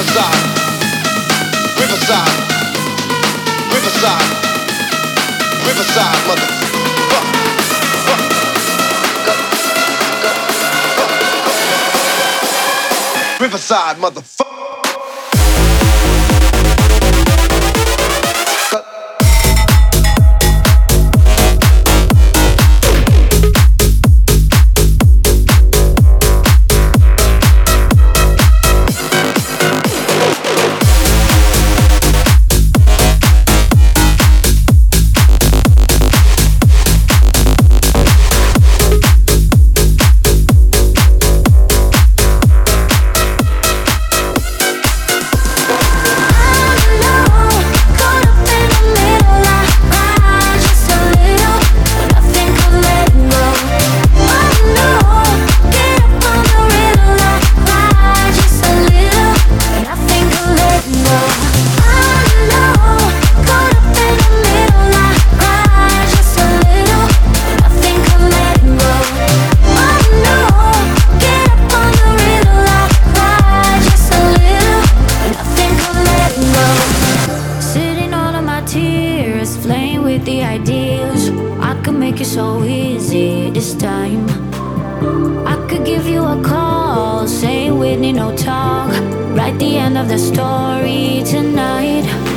Riverside, Riverside, Riverside, Riverside, motherfucker. Motherfucker. easy this time. I could give you a call, say we need no talk. Write the end of the story tonight.